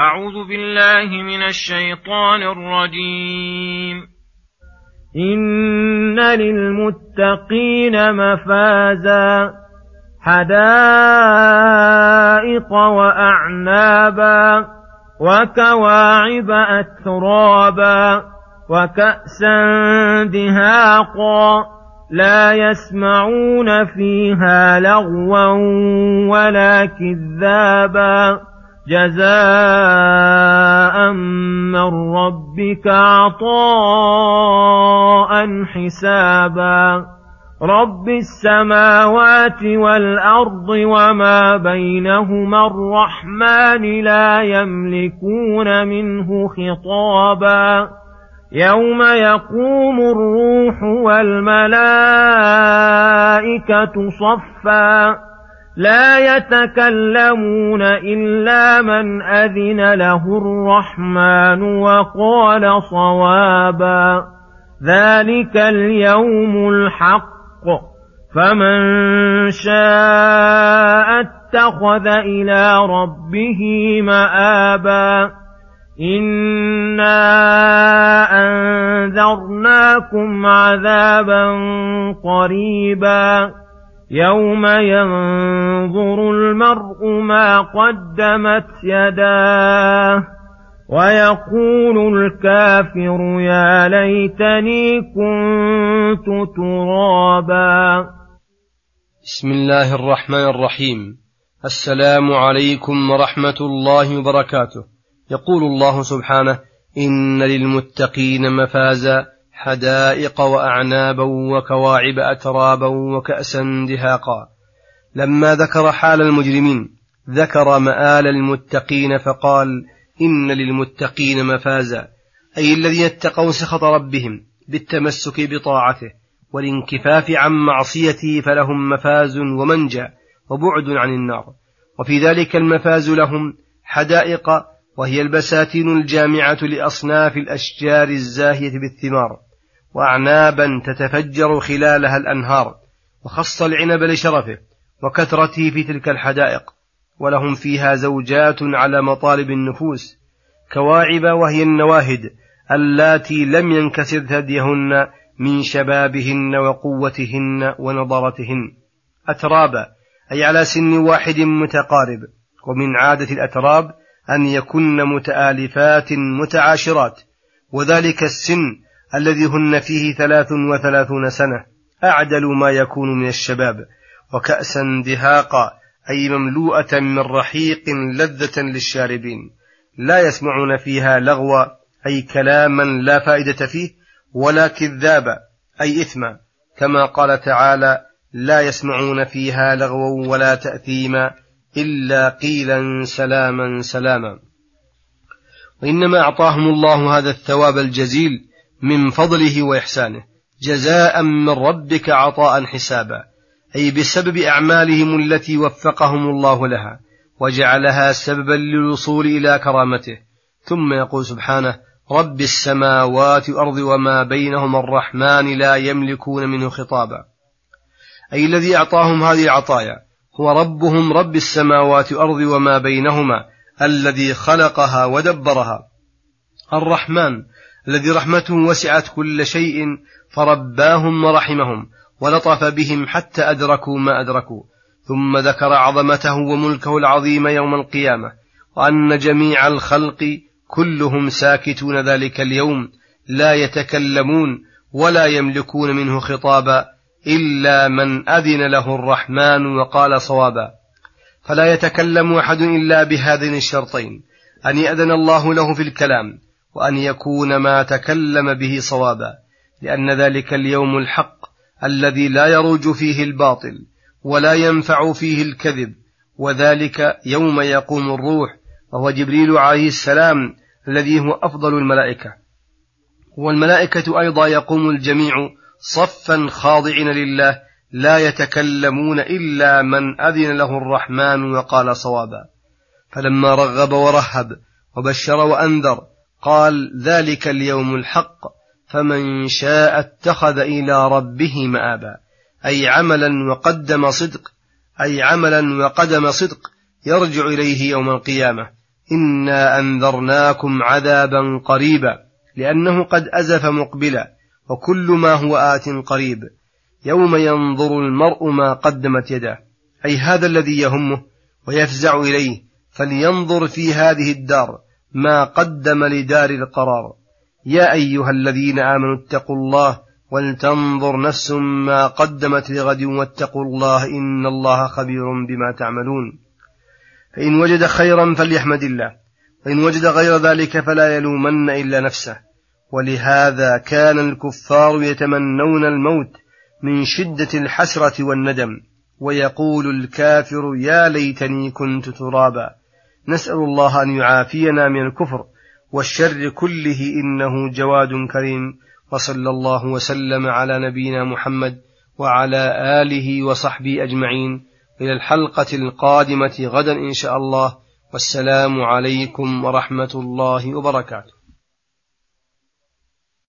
أعوذ بالله من الشيطان الرجيم. إن للمتقين مفازا حدائق وأعنابا وكواعب أترابا وكأسا دهاقا لا يسمعون فيها لغوا ولا كذابا. جزاء من ربك عطاء حسابا. رب السماوات والأرض وما بينهما الرحمن لا يملكون منه خطابا. يوم يقوم الروح والملائكة صفا. لا يتكلمون إلا من أذن له الرحمن وقال صوابا. ذلك اليوم الحق. فمن شاء اتخذ إلى ربه مآبا. إنا أنذرناكم عذابا قريبا. يوم ينظر المرء ما قدمت يداه ويقول الكافر يا ليتني كنت ترابا بسم الله الرحمن الرحيم السلام عليكم ورحمه الله وبركاته. يقول الله سبحانه ان للمتقين مفازا حدائق وأعنابا وكواعب أترابا وكأسا دهاقا. لما ذكر حال المجرمين ذكر مآل المتقين فقال إن للمتقين مفازا. أي الذين اتقوا سخط ربهم بالتمسك بطاعته والانكفاف عن معصيته فلهم مفاز ومنجى وبعد عن النار. وفي ذلك المفاز لهم حدائق وهي البساتين الجامعة لأصناف الأشجار الزاهية بالثمار. وأعنابا تتفجر خلالها الأنهار وخص العنب لشرفه وكثرته في تلك الحدائق ولهم فيها زوجات على مطالب النفوس كواعب وهي النواهد اللاتي لم ينكسر ثديهن من شبابهن وقوتهن ونضرتهن أترابا أي على سن واحد متقارب ومن عادة الأتراب أن يكن متآلفات متعاشرات وذلك السن الذي هن فيه ثلاث وثلاثون سنة أعدل ما يكون من الشباب وكأسا دهاقا أي مملوءة من رحيق لذة للشاربين لا يسمعون فيها لغوا أي كلاما لا فائدة فيه ولا كذابا أي إثما كما قال تعالى لا يسمعون فيها لغوا ولا تأثيما إلا قيلا سلاما سلاما. وإنما أعطاهم الله هذا الثواب الجزيل من فضله وإحسانه. جزاء من ربك عطاء حسابا. أي بسبب أعمالهم التي وفقهم الله لها. وجعلها سببا للوصول إلى كرامته. ثم يقول سبحانه رب السماوات والأرض وما بينهما الرحمن لا يملكون منه خطابا. أي الذي أعطاهم هذه العطايا هو ربهم رب السماوات والأرض وما بينهما الذي خلقها ودبرها. الرحمن الذي رحمته وسعت كل شيء فرباهم ورحمهم ولطف بهم حتى أدركوا ما أدركوا. ثم ذكر عظمته وملكه العظيم يوم القيامة وأن جميع الخلق كلهم ساكتون ذلك اليوم لا يتكلمون ولا يملكون منه خطابا إلا من أذن له الرحمن وقال صوابا. فلا يتكلم أحد إلا بهذين الشرطين أن يأذن الله له في الكلام وأن يكون ما تكلم به صوابا لأن ذلك اليوم الحق الذي لا يروج فيه الباطل ولا ينفع فيه الكذب وذلك يوم يقوم الروح وهو جبريل عليه السلام الذي هو أفضل الملائكة. والملائكة أيضا يقوم الجميع صفا خاضعين لله لا يتكلمون إلا من أذن له الرحمن وقال صوابا. فلما رغب ورهب وبشر وأنذر قال ذلك اليوم الحق فمن شاء اتخذ إلى ربه مآبا. أي عملا وقدم صدق أي عملا وقدم صدق يرجع إليه يوم القيامة. إنا أنذرناكم عذابا قريبا لأنه قد أزف مقبلا وكل ما هو آت قريب. يوم ينظر المرء ما قدمت يداه. أي هذا الذي يهمه ويفزع إليه فلينظر في هذه الدار. ما قدم لدار القرار. يا أيها الذين آمنوا اتقوا الله ولتنظر نفس ما قدمت لغد واتقوا الله إن الله خبير بما تعملون. فإن وجد خيرا فليحمد الله وإن وجد غير ذلك فلا يلومن إلا نفسه. ولهذا كان الكفار يتمنون الموت من شدة الحسرة والندم ويقول الكافر يا ليتني كنت ترابا. نسأل الله أن يعافينا من الكفر والشر كله إنه جواد كريم. وصلى الله وسلم على نبينا محمد وعلى آله وصحبه أجمعين. إلى الحلقة القادمة غدا إن شاء الله. والسلام عليكم ورحمة الله وبركاته.